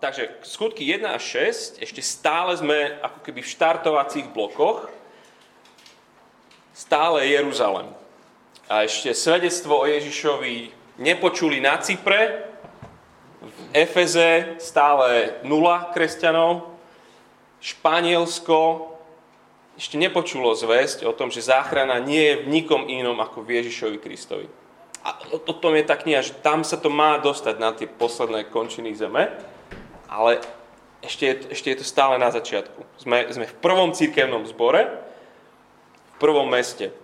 Takže skutky 1 a 6, ešte stále sme ako keby v štartovacích blokoch, stále Jeruzalem. A ešte svedectvo o Ježišovi nepočuli na Cypre, v Efeze stále nula kresťanov, Španielsko ešte nepočulo zväzť o tom, že záchrana nie je v nikom inom ako v Ježišovi Kristovi. A o tom je tá kniha, že tam sa to má dostať na tie posledné končiny zeme, ale ešte je, ešte je to stále na začiatku. Sme, sme v prvom církevnom zbore, v prvom meste.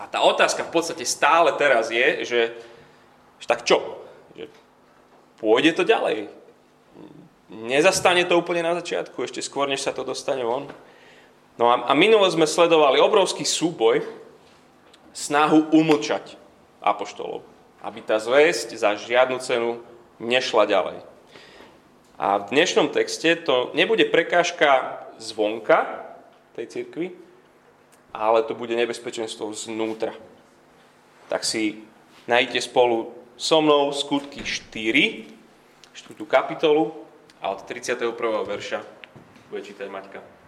A tá otázka v podstate stále teraz je, že, že tak čo? Že pôjde to ďalej? Nezastane to úplne na začiatku, ešte skôr, než sa to dostane von? No a, a minulo sme sledovali obrovský súboj, snahu umlčať apoštolov, aby tá zväzť za žiadnu cenu nešla ďalej. A v dnešnom texte to nebude prekážka zvonka tej cirkvi, ale to bude nebezpečenstvo znútra. Tak si nájdete spolu so mnou skutky 4, 4. kapitolu a od 31. verša bude čítať Maťka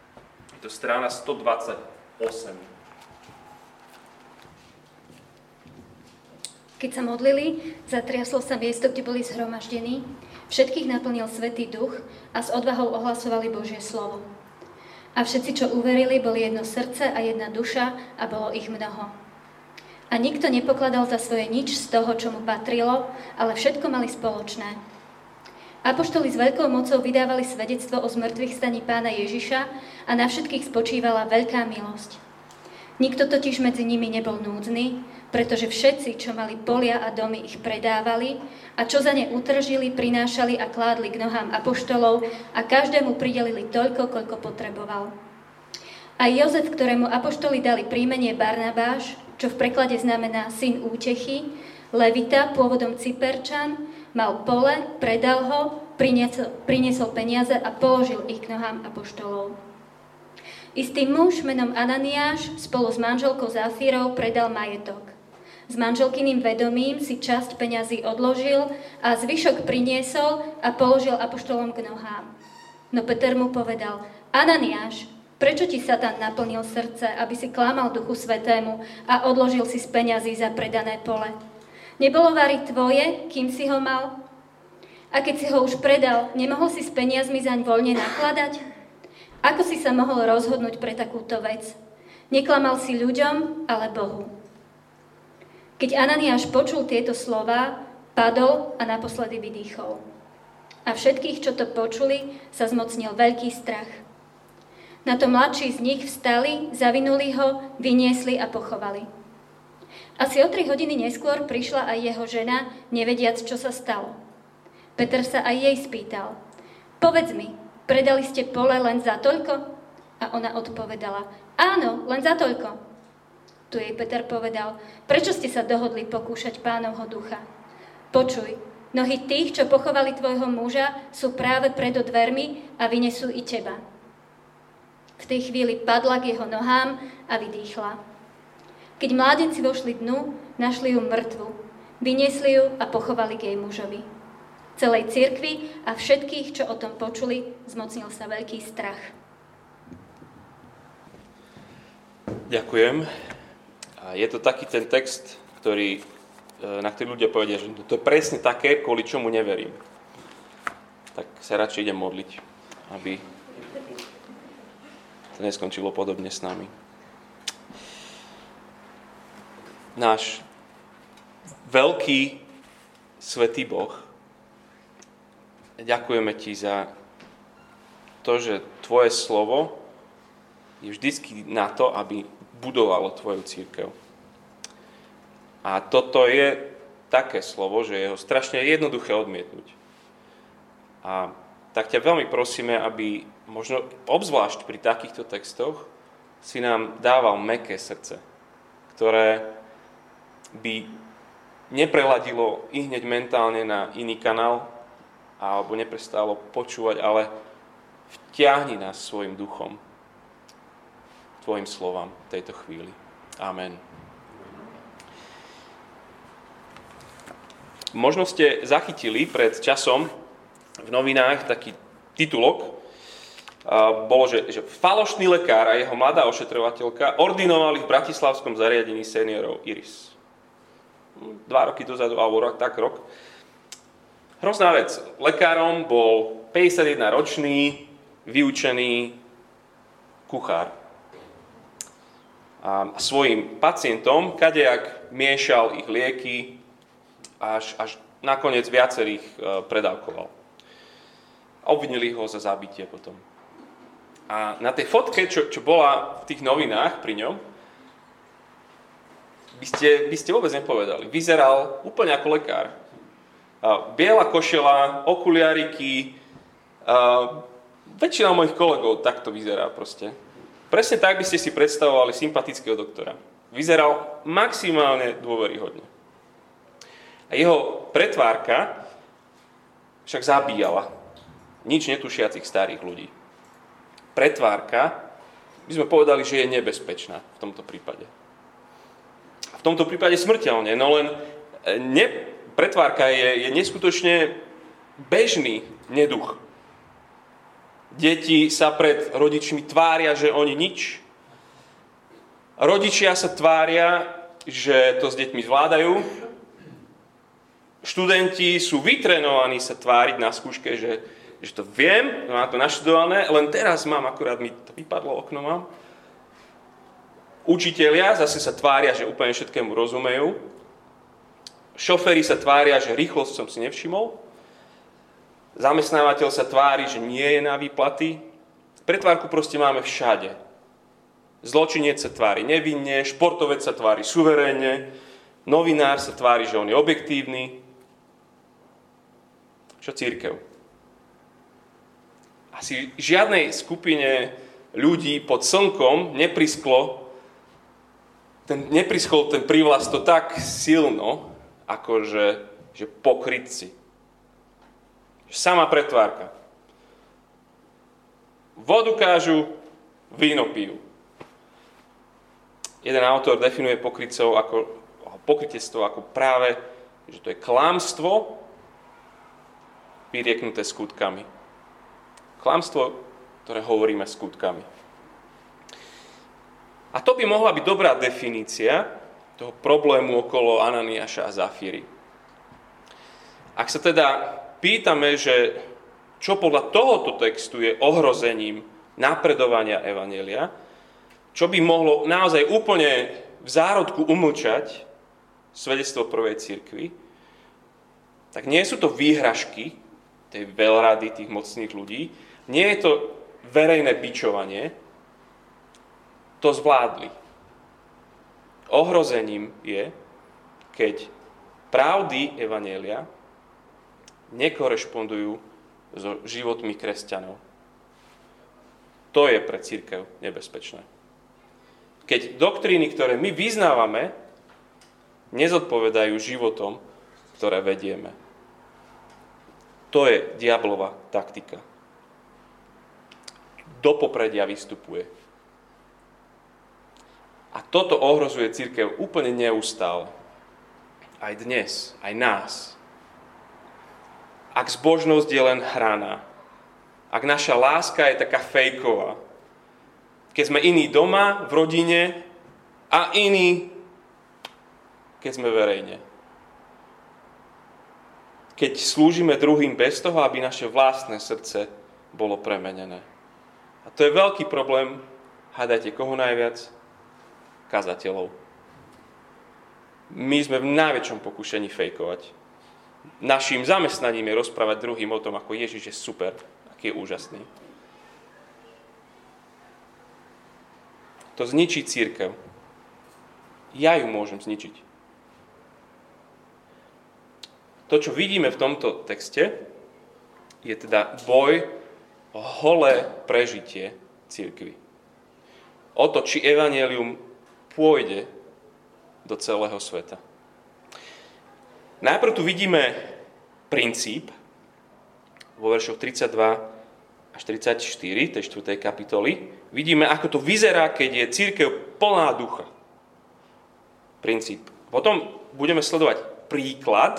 to strana 128. Keď sa modlili, zatriaslo sa miesto, kde boli zhromaždení, všetkých naplnil Svetý duch a s odvahou ohlasovali Božie slovo. A všetci, čo uverili, boli jedno srdce a jedna duša a bolo ich mnoho. A nikto nepokladal za svoje nič z toho, čo mu patrilo, ale všetko mali spoločné. Apoštoli s veľkou mocou vydávali svedectvo o zmrtvých staní pána Ježiša a na všetkých spočívala veľká milosť. Nikto totiž medzi nimi nebol núdzny, pretože všetci, čo mali polia a domy, ich predávali a čo za ne utržili, prinášali a kládli k nohám apoštolov a každému pridelili toľko, koľko potreboval. A Jozef, ktorému apoštoli dali príjmenie Barnabáš, čo v preklade znamená syn útechy, Levita, pôvodom Cyperčan, Mal pole, predal ho, priniesol, priniesol peniaze a položil ich k nohám apoštolov. Istý muž menom Ananiáš spolu s manželkou Zafírou predal majetok. S manželkyným vedomím si časť peňazí odložil a zvyšok priniesol a položil apoštolom k nohám. No Peter mu povedal, Ananiáš, prečo ti Satan naplnil srdce, aby si klamal Duchu Svetému a odložil si z peňazí za predané pole? Nebolo vari tvoje, kým si ho mal? A keď si ho už predal, nemohol si s peniazmi zaň voľne nakladať? Ako si sa mohol rozhodnúť pre takúto vec? Neklamal si ľuďom, ale Bohu. Keď Ananiáš počul tieto slova, padol a naposledy vydýchol. A všetkých, čo to počuli, sa zmocnil veľký strach. Na to mladší z nich vstali, zavinuli ho, vyniesli a pochovali. Asi o tri hodiny neskôr prišla aj jeho žena, nevediac, čo sa stalo. Peter sa aj jej spýtal. Povedz mi, predali ste pole len za toľko? A ona odpovedala, áno, len za toľko. Tu jej Peter povedal, prečo ste sa dohodli pokúšať pánovho ducha? Počuj, nohy tých, čo pochovali tvojho muža, sú práve predo dvermi a vynesú i teba. V tej chvíli padla k jeho nohám a vydýchla. Keď mládenci vošli dnu, našli ju mŕtvu. Vyniesli ju a pochovali k jej mužovi. Celej cirkvi a všetkých, čo o tom počuli, zmocnil sa veľký strach. Ďakujem. A je to taký ten text, ktorý, e, na ktorý ľudia povedia, že to je presne také, kvôli čomu neverím. Tak sa radšej idem modliť, aby to neskončilo podobne s nami. náš veľký svetý Boh, ďakujeme Ti za to, že Tvoje slovo je vždycky na to, aby budovalo Tvoju církev. A toto je také slovo, že je ho strašne jednoduché odmietnúť. A tak ťa veľmi prosíme, aby možno obzvlášť pri takýchto textoch si nám dával meké srdce, ktoré by nepreladilo i hneď mentálne na iný kanál alebo neprestálo počúvať, ale vtiahni nás svojim duchom, tvojim slovám v tejto chvíli. Amen. Možno ste zachytili pred časom v novinách taký titulok, bolo, že, že falošný lekár a jeho mladá ošetrovateľka ordinovali v bratislavskom zariadení seniorov Iris. Dva roky dozadu, alebo rok, tak rok. Hrozná vec. Lekárom bol 51-ročný, vyučený kuchár. A svojim pacientom kadejak miešal ich lieky, až, až nakoniec viacerých e, predávkoval. Obvinili ho za zabitie potom. A na tej fotke, čo, čo bola v tých novinách pri ňom, by ste, by ste vôbec nepovedali. Vyzeral úplne ako lekár. Biela košela, okuliariky, väčšina mojich kolegov takto vyzerá proste. Presne tak by ste si predstavovali sympatického doktora. Vyzeral maximálne dôveryhodne. A jeho pretvárka však zabíjala nič netušiacich starých ľudí pretvárka, by sme povedali, že je nebezpečná v tomto prípade. V tomto prípade smrteľne, no len e, ne, pretvárka je, je neskutočne bežný neduch. Deti sa pred rodičmi tvária, že oni nič. Rodičia sa tvária, že to s deťmi zvládajú. Študenti sú vytrenovaní sa tváriť na skúške, že že to viem, mám to naštudované, len teraz mám, akurát mi to vypadlo, okno mám. Učitelia zase sa tvária, že úplne všetkému rozumejú. Šoféry sa tvária, že rýchlosť som si nevšimol. Zamestnávateľ sa tvári, že nie je na výplaty. Pretvárku proste máme všade. Zločinec sa tvári nevinne, športovec sa tvári suverénne, novinár sa tvári, že on je objektívny. Čo církev? asi žiadnej skupine ľudí pod slnkom neprisklo ten, nepriskol ten prívlast to tak silno, ako že, že pokrytci. Sama pretvárka. Vodu kážu, víno pijú. Jeden autor definuje pokrytcov ako, pokrytectvo ako práve, že to je klamstvo vyrieknuté skutkami. Klamstvo, ktoré hovoríme skutkami. A to by mohla byť dobrá definícia toho problému okolo Ananiáša a Zafíry. Ak sa teda pýtame, že čo podľa tohoto textu je ohrozením napredovania Evanelia, čo by mohlo naozaj úplne v zárodku umlčať svedectvo prvej cirkvi, tak nie sú to výhražky tej veľrady tých mocných ľudí, nie je to verejné bičovanie, to zvládli. Ohrozením je, keď pravdy Evanielia nekorešpondujú so životmi kresťanov. To je pre církev nebezpečné. Keď doktríny, ktoré my vyznávame, nezodpovedajú životom, ktoré vedieme. To je diablova taktika do popredia vystupuje. A toto ohrozuje církev úplne neustále. Aj dnes, aj nás. Ak zbožnosť je len hraná, ak naša láska je taká fejková, keď sme iní doma, v rodine a iní, keď sme verejne. Keď slúžime druhým bez toho, aby naše vlastné srdce bolo premenené. A to je veľký problém. Hádajte, koho najviac? Kazateľov. My sme v najväčšom pokušení fejkovať. Naším zamestnaním je rozprávať druhým o tom, ako Ježiš je super, aký je úžasný. To zničí církev. Ja ju môžem zničiť. To, čo vidíme v tomto texte, je teda boj holé prežitie církvy. O to, či evanelium pôjde do celého sveta. Najprv tu vidíme princíp vo veršoch 32 až 34 tej 4. kapitoly. Vidíme, ako to vyzerá, keď je církev plná ducha. Princíp. Potom budeme sledovať príklad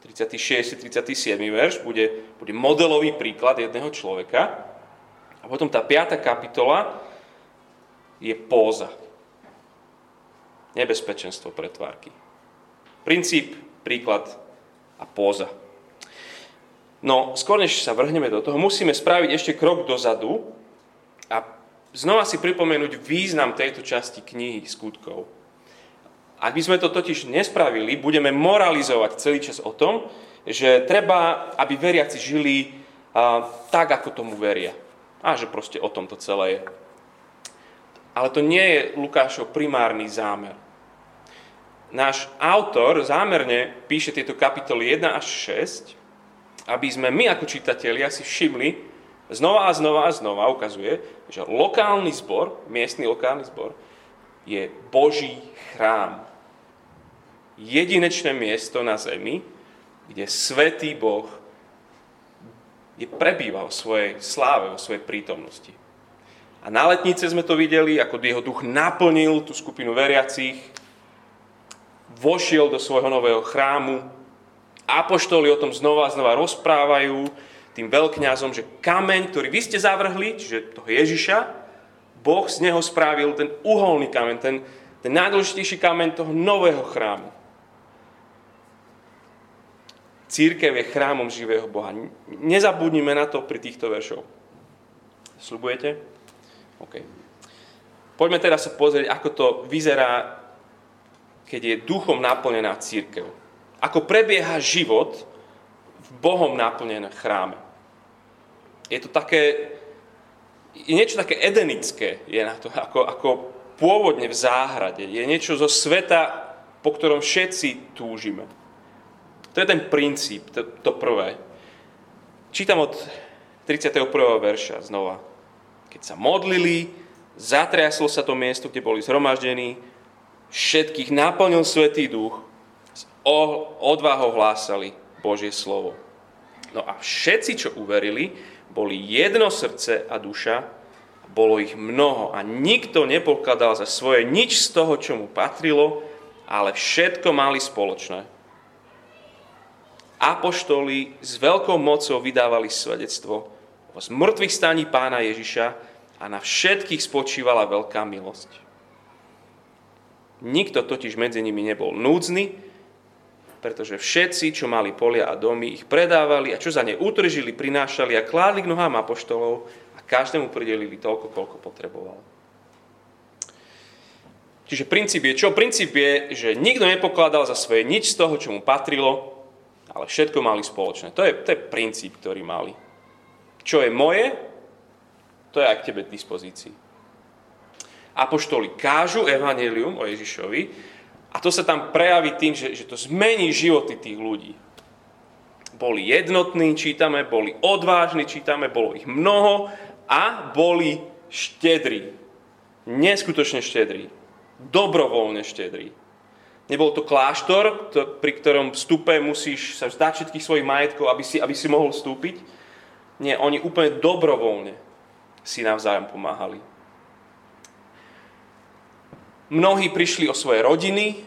36. 37. verš bude, bude modelový príklad jedného človeka. A potom tá 5. kapitola je póza. Nebezpečenstvo pretvárky. Princíp, príklad a póza. No, skôr než sa vrhneme do toho, musíme spraviť ešte krok dozadu a znova si pripomenúť význam tejto časti knihy skutkov. Ak by sme to totiž nespravili, budeme moralizovať celý čas o tom, že treba, aby veriaci žili a, tak, ako tomu veria. A že proste o tom to celé je. Ale to nie je Lukášov primárny zámer. Náš autor zámerne píše tieto kapitoly 1 až 6, aby sme my ako čitatelia si všimli, znova a znova a znova ukazuje, že lokálny zbor, miestny lokálny zbor, je Boží chrám. Jedinečné miesto na zemi, kde Svetý Boh je prebýval vo svojej sláve, vo svojej prítomnosti. A na letnice sme to videli, ako jeho duch naplnil tú skupinu veriacich, vošiel do svojho nového chrámu, apoštoli o tom znova a znova rozprávajú tým veľkňazom, že kameň, ktorý vy ste zavrhli, čiže toho Ježiša, Boh z neho spravil ten uholný kameň, ten, ten najdôležitejší kameň toho nového chrámu. Církev je chrámom živého Boha. Nezabudnime na to pri týchto veršov. Sľubujete? OK. Poďme teraz sa pozrieť, ako to vyzerá, keď je duchom naplnená církev. Ako prebieha život v Bohom naplnenom chráme. Je to také, je niečo také edenické, je na to, ako, ako pôvodne v záhrade. Je niečo zo sveta, po ktorom všetci túžime. To je ten princíp, to, to prvé. Čítam od 31. verša znova. Keď sa modlili, zatriaslo sa to miesto, kde boli zhromaždení, všetkých naplnil Svetý duch odvahou hlásali Božie slovo. No a všetci, čo uverili, boli jedno srdce a duša, bolo ich mnoho a nikto nepokladal za svoje nič z toho, čo mu patrilo, ale všetko mali spoločné. Apoštoli s veľkou mocou vydávali svedectvo o zmrtvých staní pána Ježiša a na všetkých spočívala veľká milosť. Nikto totiž medzi nimi nebol núdzny, pretože všetci, čo mali polia a domy, ich predávali a čo za ne utržili, prinášali a kládli k nohám apoštolov a každému pridelili toľko, koľko potreboval. Čiže princíp je čo? Princíp je, že nikto nepokladal za svoje nič z toho, čo mu patrilo, ale všetko mali spoločné. To je, to je princíp, ktorý mali. Čo je moje, to je aj k tebe k dispozícii. Apoštoli kážu evanelium o Ježišovi, a to sa tam prejaví tým, že, že to zmení životy tých ľudí. Boli jednotní, čítame, boli odvážni, čítame, bolo ich mnoho a boli štedrí. Neskutočne štedrí. Dobrovoľne štedrí. Nebol to kláštor, to, pri ktorom vstupe musíš sa vzdať všetkých svojich majetkov, aby si, aby si mohol vstúpiť. Nie, oni úplne dobrovoľne si navzájom pomáhali. Mnohí prišli o svoje rodiny,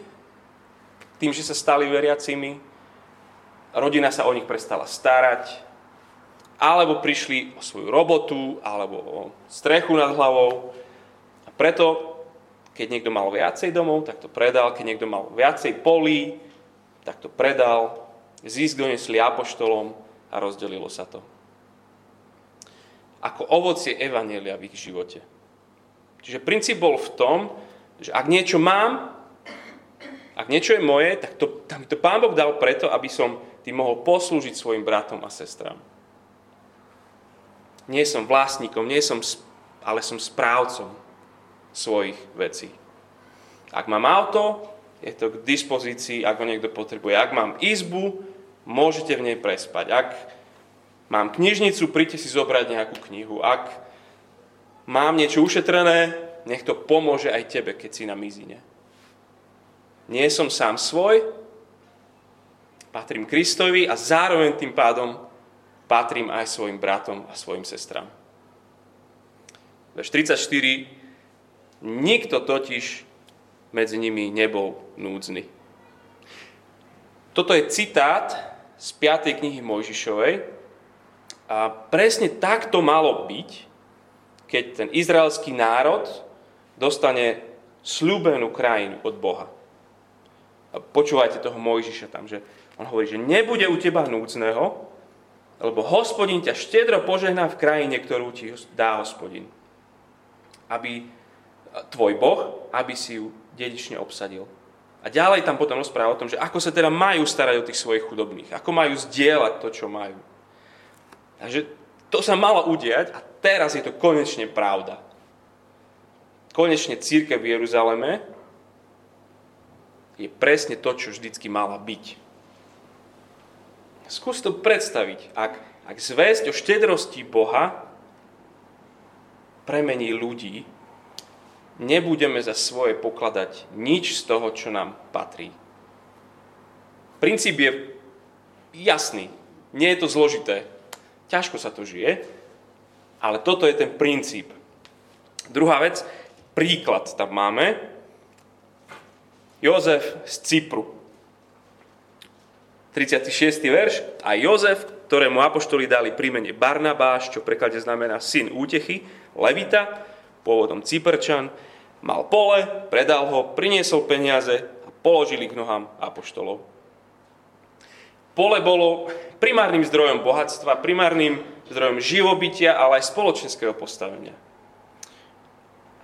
tým, že sa stali veriacimi. Rodina sa o nich prestala starať. Alebo prišli o svoju robotu, alebo o strechu nad hlavou. A preto, keď niekto mal viacej domov, tak to predal. Keď niekto mal viacej polí, tak to predal. Zisk donesli apoštolom a rozdelilo sa to. Ako ovocie evanielia v ich živote. Čiže princíp bol v tom, že ak niečo mám, ak niečo je moje, tak to, tam to Pán Boh dal preto, aby som tým mohol poslúžiť svojim bratom a sestrám. Nie som vlastníkom, nie som, ale som správcom svojich vecí. Ak mám auto, je to k dispozícii, ak ho niekto potrebuje. Ak mám izbu, môžete v nej prespať. Ak mám knižnicu, príďte si zobrať nejakú knihu. Ak mám niečo ušetrené, nech to pomôže aj tebe, keď si na mizine. Nie som sám svoj, patrím Kristovi a zároveň tým pádom patrím aj svojim bratom a svojim sestram. Verš 34. Nikto totiž medzi nimi nebol núdzny. Toto je citát z 5. knihy Mojžišovej. A presne tak to malo byť, keď ten izraelský národ dostane slúbenú krajinu od Boha. A počúvajte toho Mojžiša tam, že on hovorí, že nebude u teba núcného, lebo hospodin ťa štedro požehná v krajine, ktorú ti dá hospodin. Aby tvoj Boh, aby si ju dedične obsadil. A ďalej tam potom rozpráva o tom, že ako sa teda majú starať o tých svojich chudobných, ako majú zdieľať to, čo majú. Takže to sa malo udiať a teraz je to konečne pravda. Konečne církev v Jeruzaleme je presne to, čo vždycky mala byť. Skús to predstaviť, ak, ak zväzť o štedrosti Boha premení ľudí, nebudeme za svoje pokladať nič z toho, čo nám patrí. Princíp je jasný, nie je to zložité. Ťažko sa to žije, ale toto je ten princíp. Druhá vec, príklad tam máme. Jozef z Cypru. 36. verš. A Jozef, ktorému apoštoli dali prímene Barnabáš, čo v preklade znamená syn útechy, Levita, pôvodom Cyperčan, mal pole, predal ho, priniesol peniaze a položil ich k nohám apoštolov. Pole bolo primárnym zdrojom bohatstva, primárnym zdrojom živobytia, ale aj spoločenského postavenia.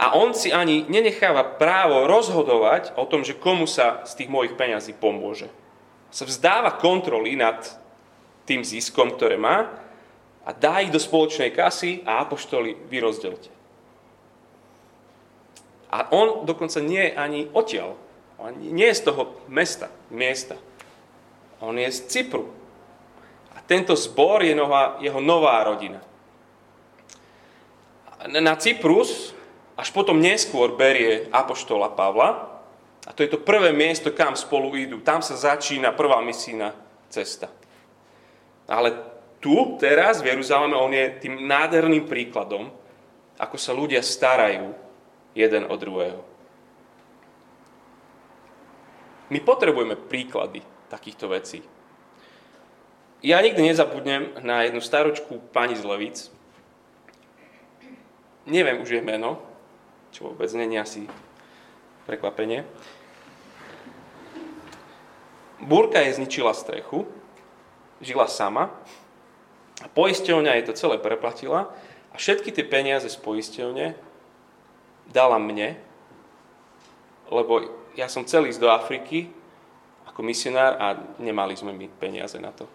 A on si ani nenecháva právo rozhodovať o tom, že komu sa z tých mojich peňazí pomôže. Sa vzdáva kontroly nad tým ziskom, ktoré má a dá ich do spoločnej kasy a apoštoli vyrozdelte. A on dokonca nie je ani odtiaľ. On nie je z toho mesta, miesta. On je z Cypru. A tento zbor je nová, jeho nová rodina. Na Cyprus až potom neskôr berie apoštola Pavla a to je to prvé miesto, kam spolu idú. Tam sa začína prvá misijná cesta. Ale tu, teraz v Jeruzaleme, on je tým nádherným príkladom, ako sa ľudia starajú jeden od druhého. My potrebujeme príklady takýchto vecí. Ja nikdy nezabudnem na jednu staročku pani z Levic. Neviem už jej meno, čo vôbec není asi prekvapenie. Búrka jej zničila strechu, žila sama, a poisťovňa jej to celé preplatila a všetky tie peniaze z poisťovne dala mne, lebo ja som chcel ísť do Afriky ako misionár a nemali sme my peniaze na to.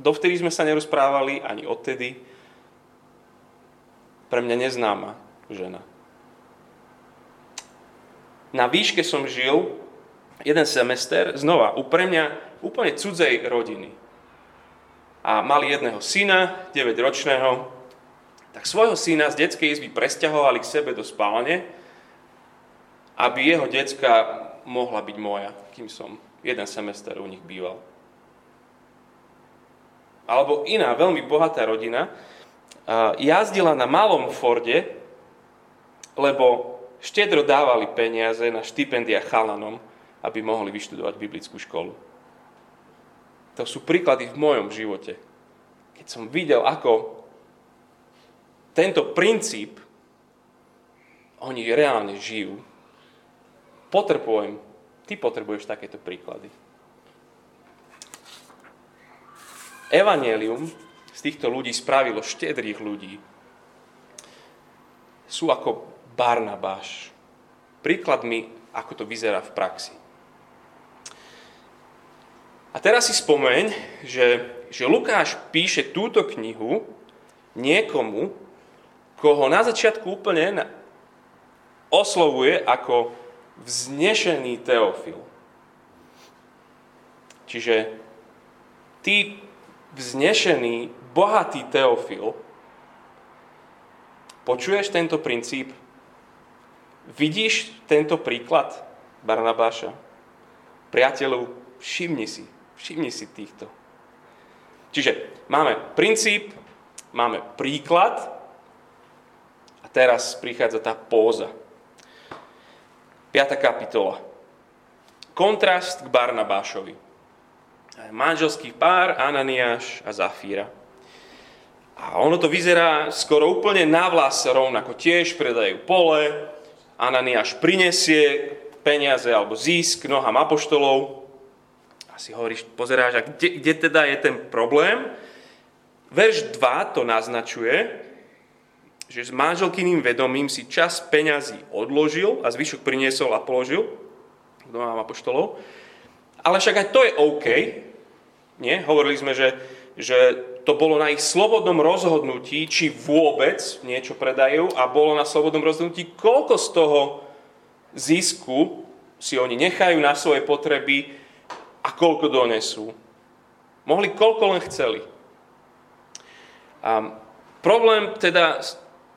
Dovtedy sme sa nerozprávali, ani odtedy. Pre mňa neznáma žena. Na výške som žil jeden semester, znova, pre mňa úplne cudzej rodiny. A mali jedného syna, 9-ročného, tak svojho syna z detskej izby presťahovali k sebe do spálne, aby jeho decka mohla byť moja, kým som jeden semester u nich býval. Alebo iná veľmi bohatá rodina jazdila na malom Forde, lebo štedro dávali peniaze na štipendia chalanom, aby mohli vyštudovať biblickú školu. To sú príklady v mojom živote. Keď som videl, ako tento princíp oni reálne žijú. Potrebujem, ty potrebuješ takéto príklady. Evangelium z týchto ľudí spravilo štedrých ľudí. Sú ako Barnabáš. Príkladmi, ako to vyzerá v praxi. A teraz si spomeň, že, že Lukáš píše túto knihu niekomu, koho na začiatku úplne oslovuje ako vznešený Teofil. Čiže ty vznešený, bohatý Teofil, počuješ tento princíp? Vidíš tento príklad Barnabáša? Priateľov, všimni si, všimni si týchto. Čiže máme princíp, máme príklad, teraz prichádza tá póza. 5. kapitola. kontrast k Barnabášovi. Manželský pár Ananiáš a Zafíra. A ono to vyzerá skoro úplne na vlas rovnako. Tiež predajú pole, Ananiáš prinesie peniaze alebo zisk nohám apoštolov. A si hovoríš, pozeráš, a kde, kde teda je ten problém? Verš 2 to naznačuje, že s manželkyným vedomím si čas peňazí odložil a zvyšok priniesol a položil nohám apoštolov. Ale však aj to je OK. Nie? Hovorili sme, že, že to bolo na ich slobodnom rozhodnutí, či vôbec niečo predajú a bolo na slobodnom rozhodnutí, koľko z toho zisku si oni nechajú na svoje potreby a koľko donesú. Mohli koľko len chceli. A problém teda,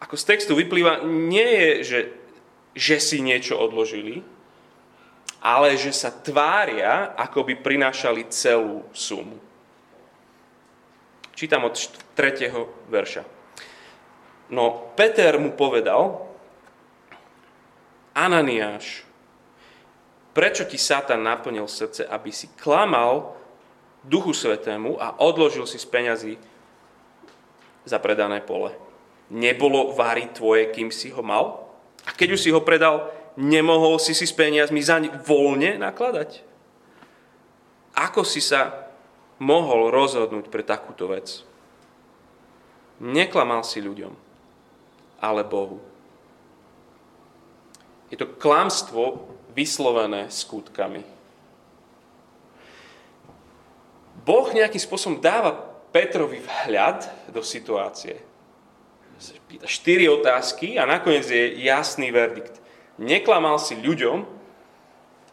ako z textu vyplýva, nie je, že, že si niečo odložili, ale že sa tvária, ako by prinášali celú sumu. Čítam od 3. verša. No, Peter mu povedal, Ananiáš, prečo ti Satan naplnil srdce, aby si klamal Duchu Svetému a odložil si z peňazí za predané pole? Nebolo vary tvoje, kým si ho mal? A keď už si ho predal, nemohol si si s peniazmi zaň voľne nakladať? Ako si sa mohol rozhodnúť pre takúto vec. Neklamal si ľuďom, ale Bohu. Je to klamstvo vyslovené skutkami. Boh nejakým spôsobom dáva Petrovi vhľad do situácie. Pýta štyri otázky a nakoniec je jasný verdikt. Neklamal si ľuďom,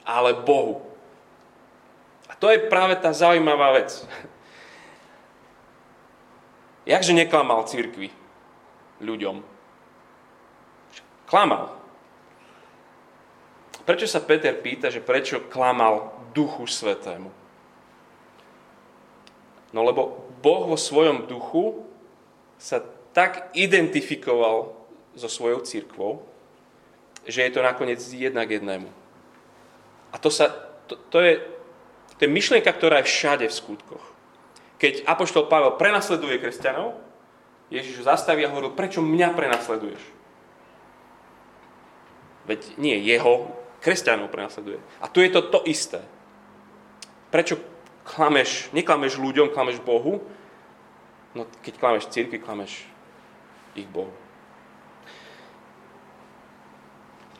ale Bohu to je práve tá zaujímavá vec. Jakže neklamal církvi ľuďom? Klamal. Prečo sa Peter pýta, že prečo klamal Duchu Svetému? No lebo Boh vo svojom duchu sa tak identifikoval so svojou církvou, že je to nakoniec jedna k jednému. A to, sa, to, to je to je myšlienka, ktorá je všade v skutkoch. Keď Apoštol Pavel prenasleduje kresťanov, Ježiš ho zastaví a hovoril, prečo mňa prenasleduješ? Veď nie jeho, kresťanov prenasleduje. A tu je to to isté. Prečo klameš, neklameš ľuďom, klameš Bohu? No keď klameš církvi, klameš ich Bohu.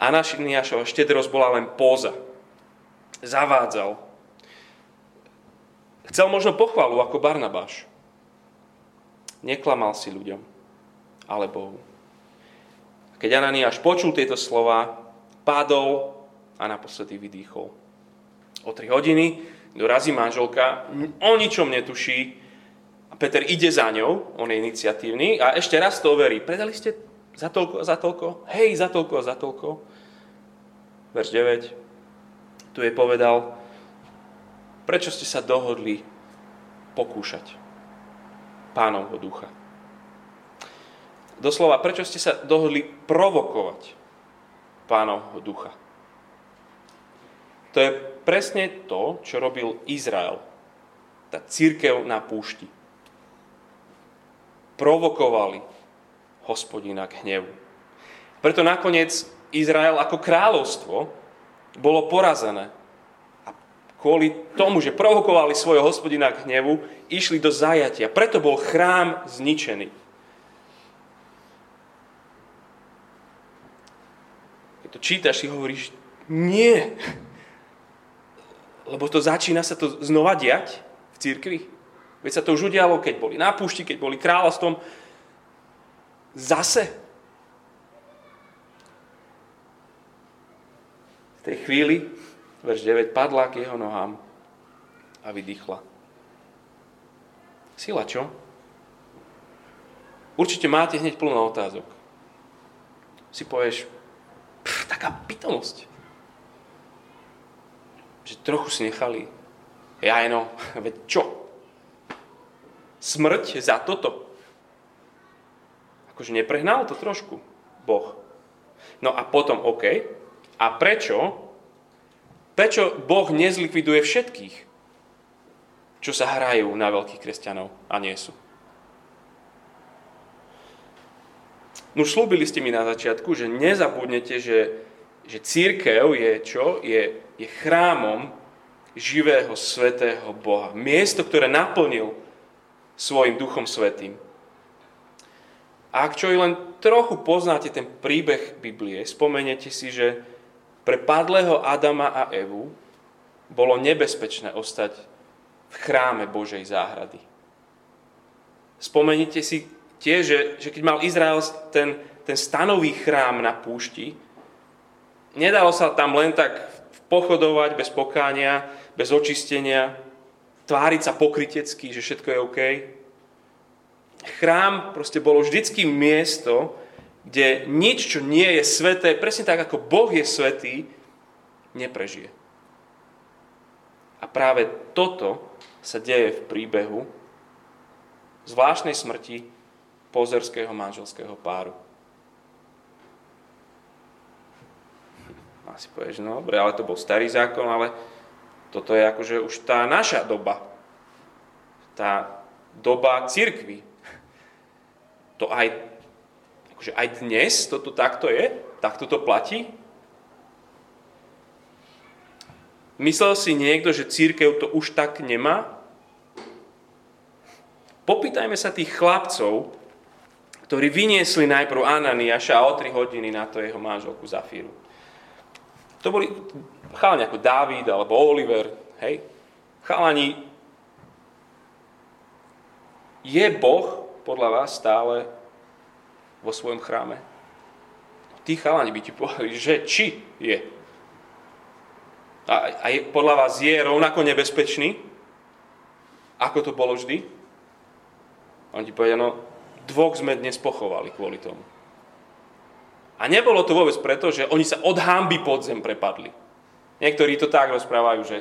Anašiniašova štedrosť bola len póza. Zavádzal, Chcel možno pochvalu ako Barnabáš. Neklamal si ľuďom, ale Bohu. Keď Ananiáš počul tieto slova, padol a naposledy vydýchol. O tri hodiny dorazí manželka, o ničom netuší a Peter ide za ňou, on je iniciatívny a ešte raz to overí. Predali ste za toľko a za toľko? Hej, za toľko a za toľko. Verš 9. Tu je povedal, Prečo ste sa dohodli pokúšať pánovho ducha? Doslova, prečo ste sa dohodli provokovať pánovho ducha? To je presne to, čo robil Izrael, tá církev na púšti. Provokovali hospodina k hnevu. Preto nakoniec Izrael ako kráľovstvo bolo porazené kvôli tomu, že provokovali svojho hospodina k hnevu, išli do zajatia. Preto bol chrám zničený. Keď to čítaš, si hovoríš, nie. Lebo to začína sa to znova diať v církvi. Veď sa to už udialo, keď boli na púšti, keď boli kráľovstvom. Zase. V tej chvíli verš 9, padla k jeho nohám a vydýchla. Sila čo? Určite máte hneď plno otázok. Si povieš, pff, taká pitomosť. Že trochu si nechali. Ja no, veď čo? Smrť za toto. Akože neprehnal to trošku Boh. No a potom, OK. A prečo Prečo Boh nezlikviduje všetkých, čo sa hrajú na veľkých kresťanov a nie sú? No slúbili ste mi na začiatku, že nezabudnete, že, že církev je čo? Je, je chrámom živého, svetého Boha. Miesto, ktoré naplnil svojim Duchom Svetým. A ak čo i len trochu poznáte ten príbeh Biblie, spomeniete si, že pre padlého Adama a Evu bolo nebezpečné ostať v chráme Božej záhrady. Spomenite si tiež, že, že keď mal Izrael ten, ten stanový chrám na púšti, nedalo sa tam len tak pochodovať bez pokánia, bez očistenia, tváriť sa pokrytecky, že všetko je OK. Chrám proste bolo vždycky miesto, kde nič, čo nie je sveté, presne tak ako Boh je svetý, neprežije. A práve toto sa deje v príbehu zvláštnej smrti pozerského manželského páru. Asi povieš, no dobre, ale to bol starý zákon, ale toto je akože už tá naša doba. Tá doba církvy. To aj, akože aj dnes toto takto je? Takto to platí? Myslel si niekto, že církev to už tak nemá? Popýtajme sa tých chlapcov, ktorí vyniesli najprv Ananiáša a o 3 hodiny na to jeho manželku Zafíru. To boli chalani ako Dávid alebo Oliver, hej? Chalani, je Boh podľa vás stále vo svojom chráme? Tí chalani by ti povedali, že či je. A, a je, podľa vás je rovnako nebezpečný, ako to bolo vždy? On ti povedia, no dvoch sme dnes pochovali kvôli tomu. A nebolo to vôbec preto, že oni sa od hamby pod zem prepadli. Niektorí to tak rozprávajú, že,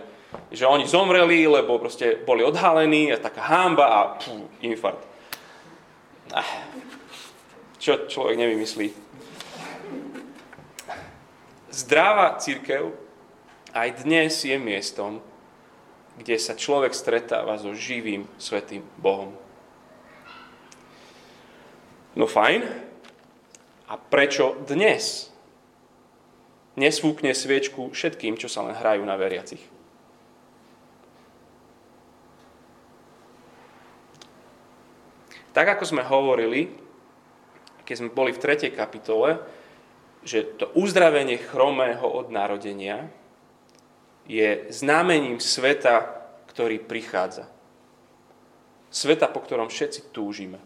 že oni zomreli, lebo proste boli odhalení a taká hamba a pú, infarkt. Ah, čo človek nevymyslí. Zdravá církev aj dnes je miestom, kde sa človek stretáva so živým, svetým Bohom. No fajn. A prečo dnes nesvúkne sviečku všetkým, čo sa len hrajú na veriacich? Tak ako sme hovorili, keď sme boli v 3. kapitole, že to uzdravenie chromého od narodenia je znamením sveta, ktorý prichádza. Sveta, po ktorom všetci túžime.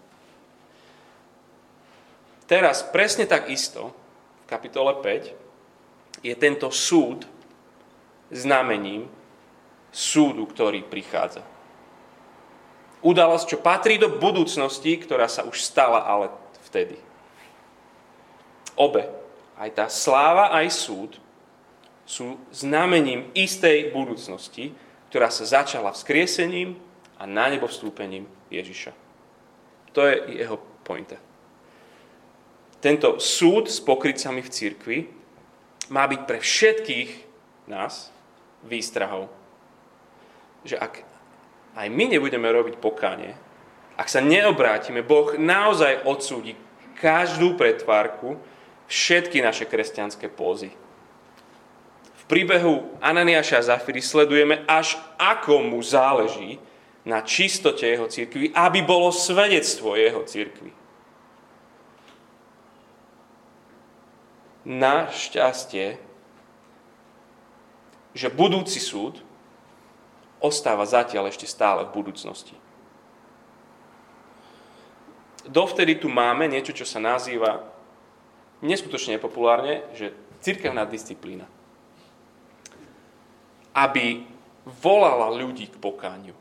Teraz presne tak isto, v kapitole 5, je tento súd znamením súdu, ktorý prichádza. Udalosť, čo patrí do budúcnosti, ktorá sa už stala ale vtedy. Obe, aj tá sláva, aj súd, sú znamením istej budúcnosti, ktorá sa začala vzkriesením a na nebo vstúpením Ježiša. To je jeho pointa tento súd s pokrycami v cirkvi má byť pre všetkých nás výstrahou. Že ak aj my nebudeme robiť pokánie, ak sa neobrátime, Boh naozaj odsúdi každú pretvárku, všetky naše kresťanské pózy. V príbehu Ananiáša a Zafiry sledujeme, až ako mu záleží na čistote jeho církvy, aby bolo svedectvo jeho církvy. šťastie, že budúci súd ostáva zatiaľ ešte stále v budúcnosti. Dovtedy tu máme niečo, čo sa nazýva neskutočne populárne, že cirkevná disciplína. Aby volala ľudí k pokániu.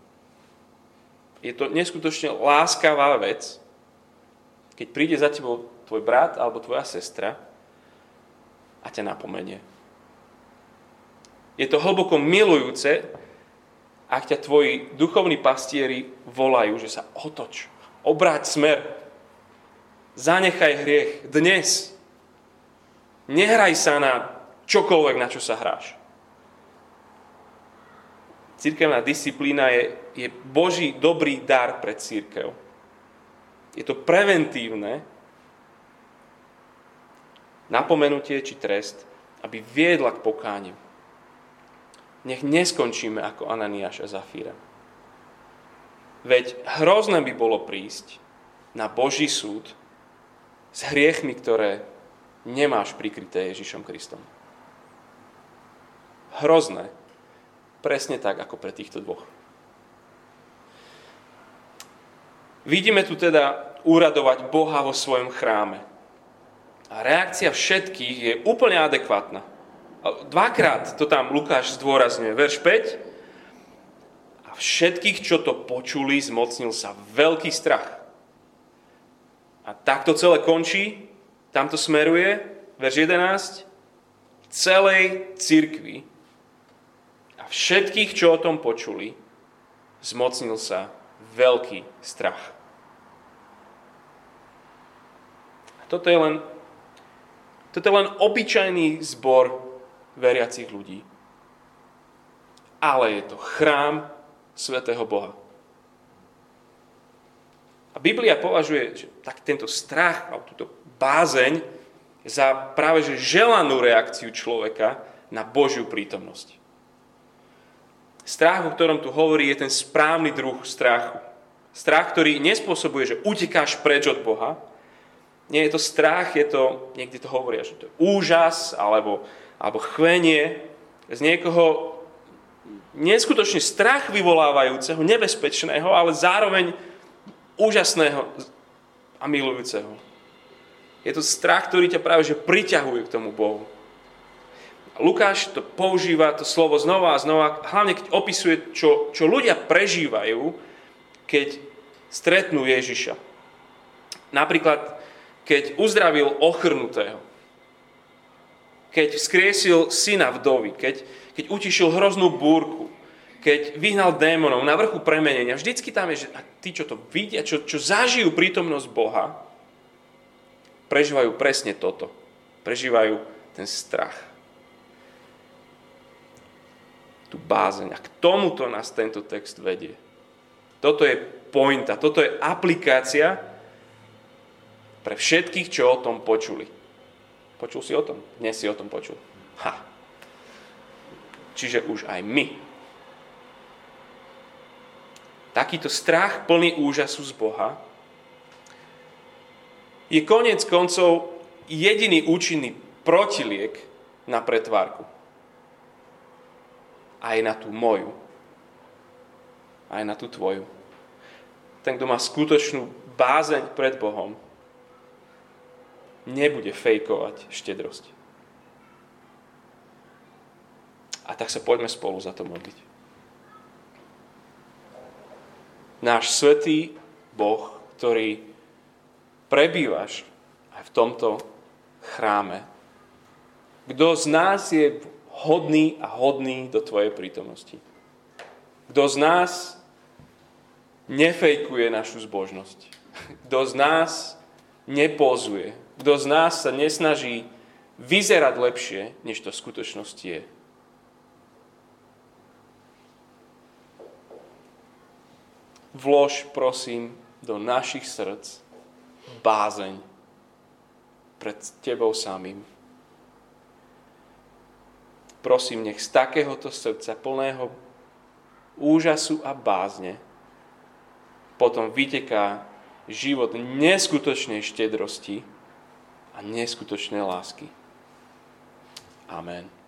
Je to neskutočne láskavá vec, keď príde za tebou tvoj brat alebo tvoja sestra a ťa napomenie. Je to hlboko milujúce, ak ťa tvoji duchovní pastieri volajú, že sa otoč, obráť smer, zanechaj hriech dnes. Nehraj sa na čokoľvek, na čo sa hráš. Církevná disciplína je, je Boží dobrý dar pre církev. Je to preventívne napomenutie či trest, aby viedla k pokániu. Nech neskončíme ako Ananiáš a Zafíra. Veď hrozné by bolo prísť na Boží súd s hriechmi, ktoré nemáš prikryté Ježišom Kristom. Hrozné. Presne tak, ako pre týchto dvoch. Vidíme tu teda úradovať Boha vo svojom chráme. A reakcia všetkých je úplne adekvátna. Dvakrát to tam Lukáš zdôrazňuje. Verš 5. A všetkých, čo to počuli, zmocnil sa veľký strach. A takto celé končí, tamto smeruje, verš 11, celej cirkvi všetkých, čo o tom počuli, zmocnil sa veľký strach. A toto je len, toto je len obyčajný zbor veriacich ľudí. Ale je to chrám svätého Boha. A Biblia považuje že tak tento strach, alebo túto bázeň za práve že želanú reakciu človeka na Božiu prítomnosť. Strach, o ktorom tu hovorí, je ten správny druh strachu. Strach, ktorý nespôsobuje, že utekáš preč od Boha. Nie je to strach, je to, niekde to hovoria, že to je úžas alebo, alebo chvenie z niekoho neskutočne strach vyvolávajúceho, nebezpečného, ale zároveň úžasného a milujúceho. Je to strach, ktorý ťa práve že priťahuje k tomu Bohu. Lukáš to používa, to slovo znova a znova, hlavne keď opisuje, čo, čo ľudia prežívajú, keď stretnú Ježiša. Napríklad, keď uzdravil ochrnutého, keď vzkriesil syna vdovy, keď, keď utišil hroznú búrku, keď vyhnal démonov na vrchu premenenia. Vždycky tam je, že tí, čo to vidia, čo, čo zažijú prítomnosť Boha, prežívajú presne toto. Prežívajú ten strach tú bázeň. A k tomuto nás tento text vedie. Toto je pointa, toto je aplikácia pre všetkých, čo o tom počuli. Počul si o tom? Dnes si o tom počul. Ha. Čiže už aj my. Takýto strach plný úžasu z Boha je konec koncov jediný účinný protiliek na pretvárku aj na tú moju, aj na tú tvoju. Ten, kto má skutočnú bázeň pred Bohom, nebude fejkovať štedrosť. A tak sa poďme spolu za to modliť. Náš svetý Boh, ktorý prebývaš aj v tomto chráme, kto z nás je hodný a hodný do Tvojej prítomnosti. Kto z nás nefejkuje našu zbožnosť. Kto z nás nepozuje. Kto z nás sa nesnaží vyzerať lepšie, než to v skutočnosti je. Vlož, prosím, do našich srdc bázeň pred Tebou samým prosím, nech z takéhoto srdca plného úžasu a bázne potom vyteká život neskutočnej štedrosti a neskutočnej lásky. Amen.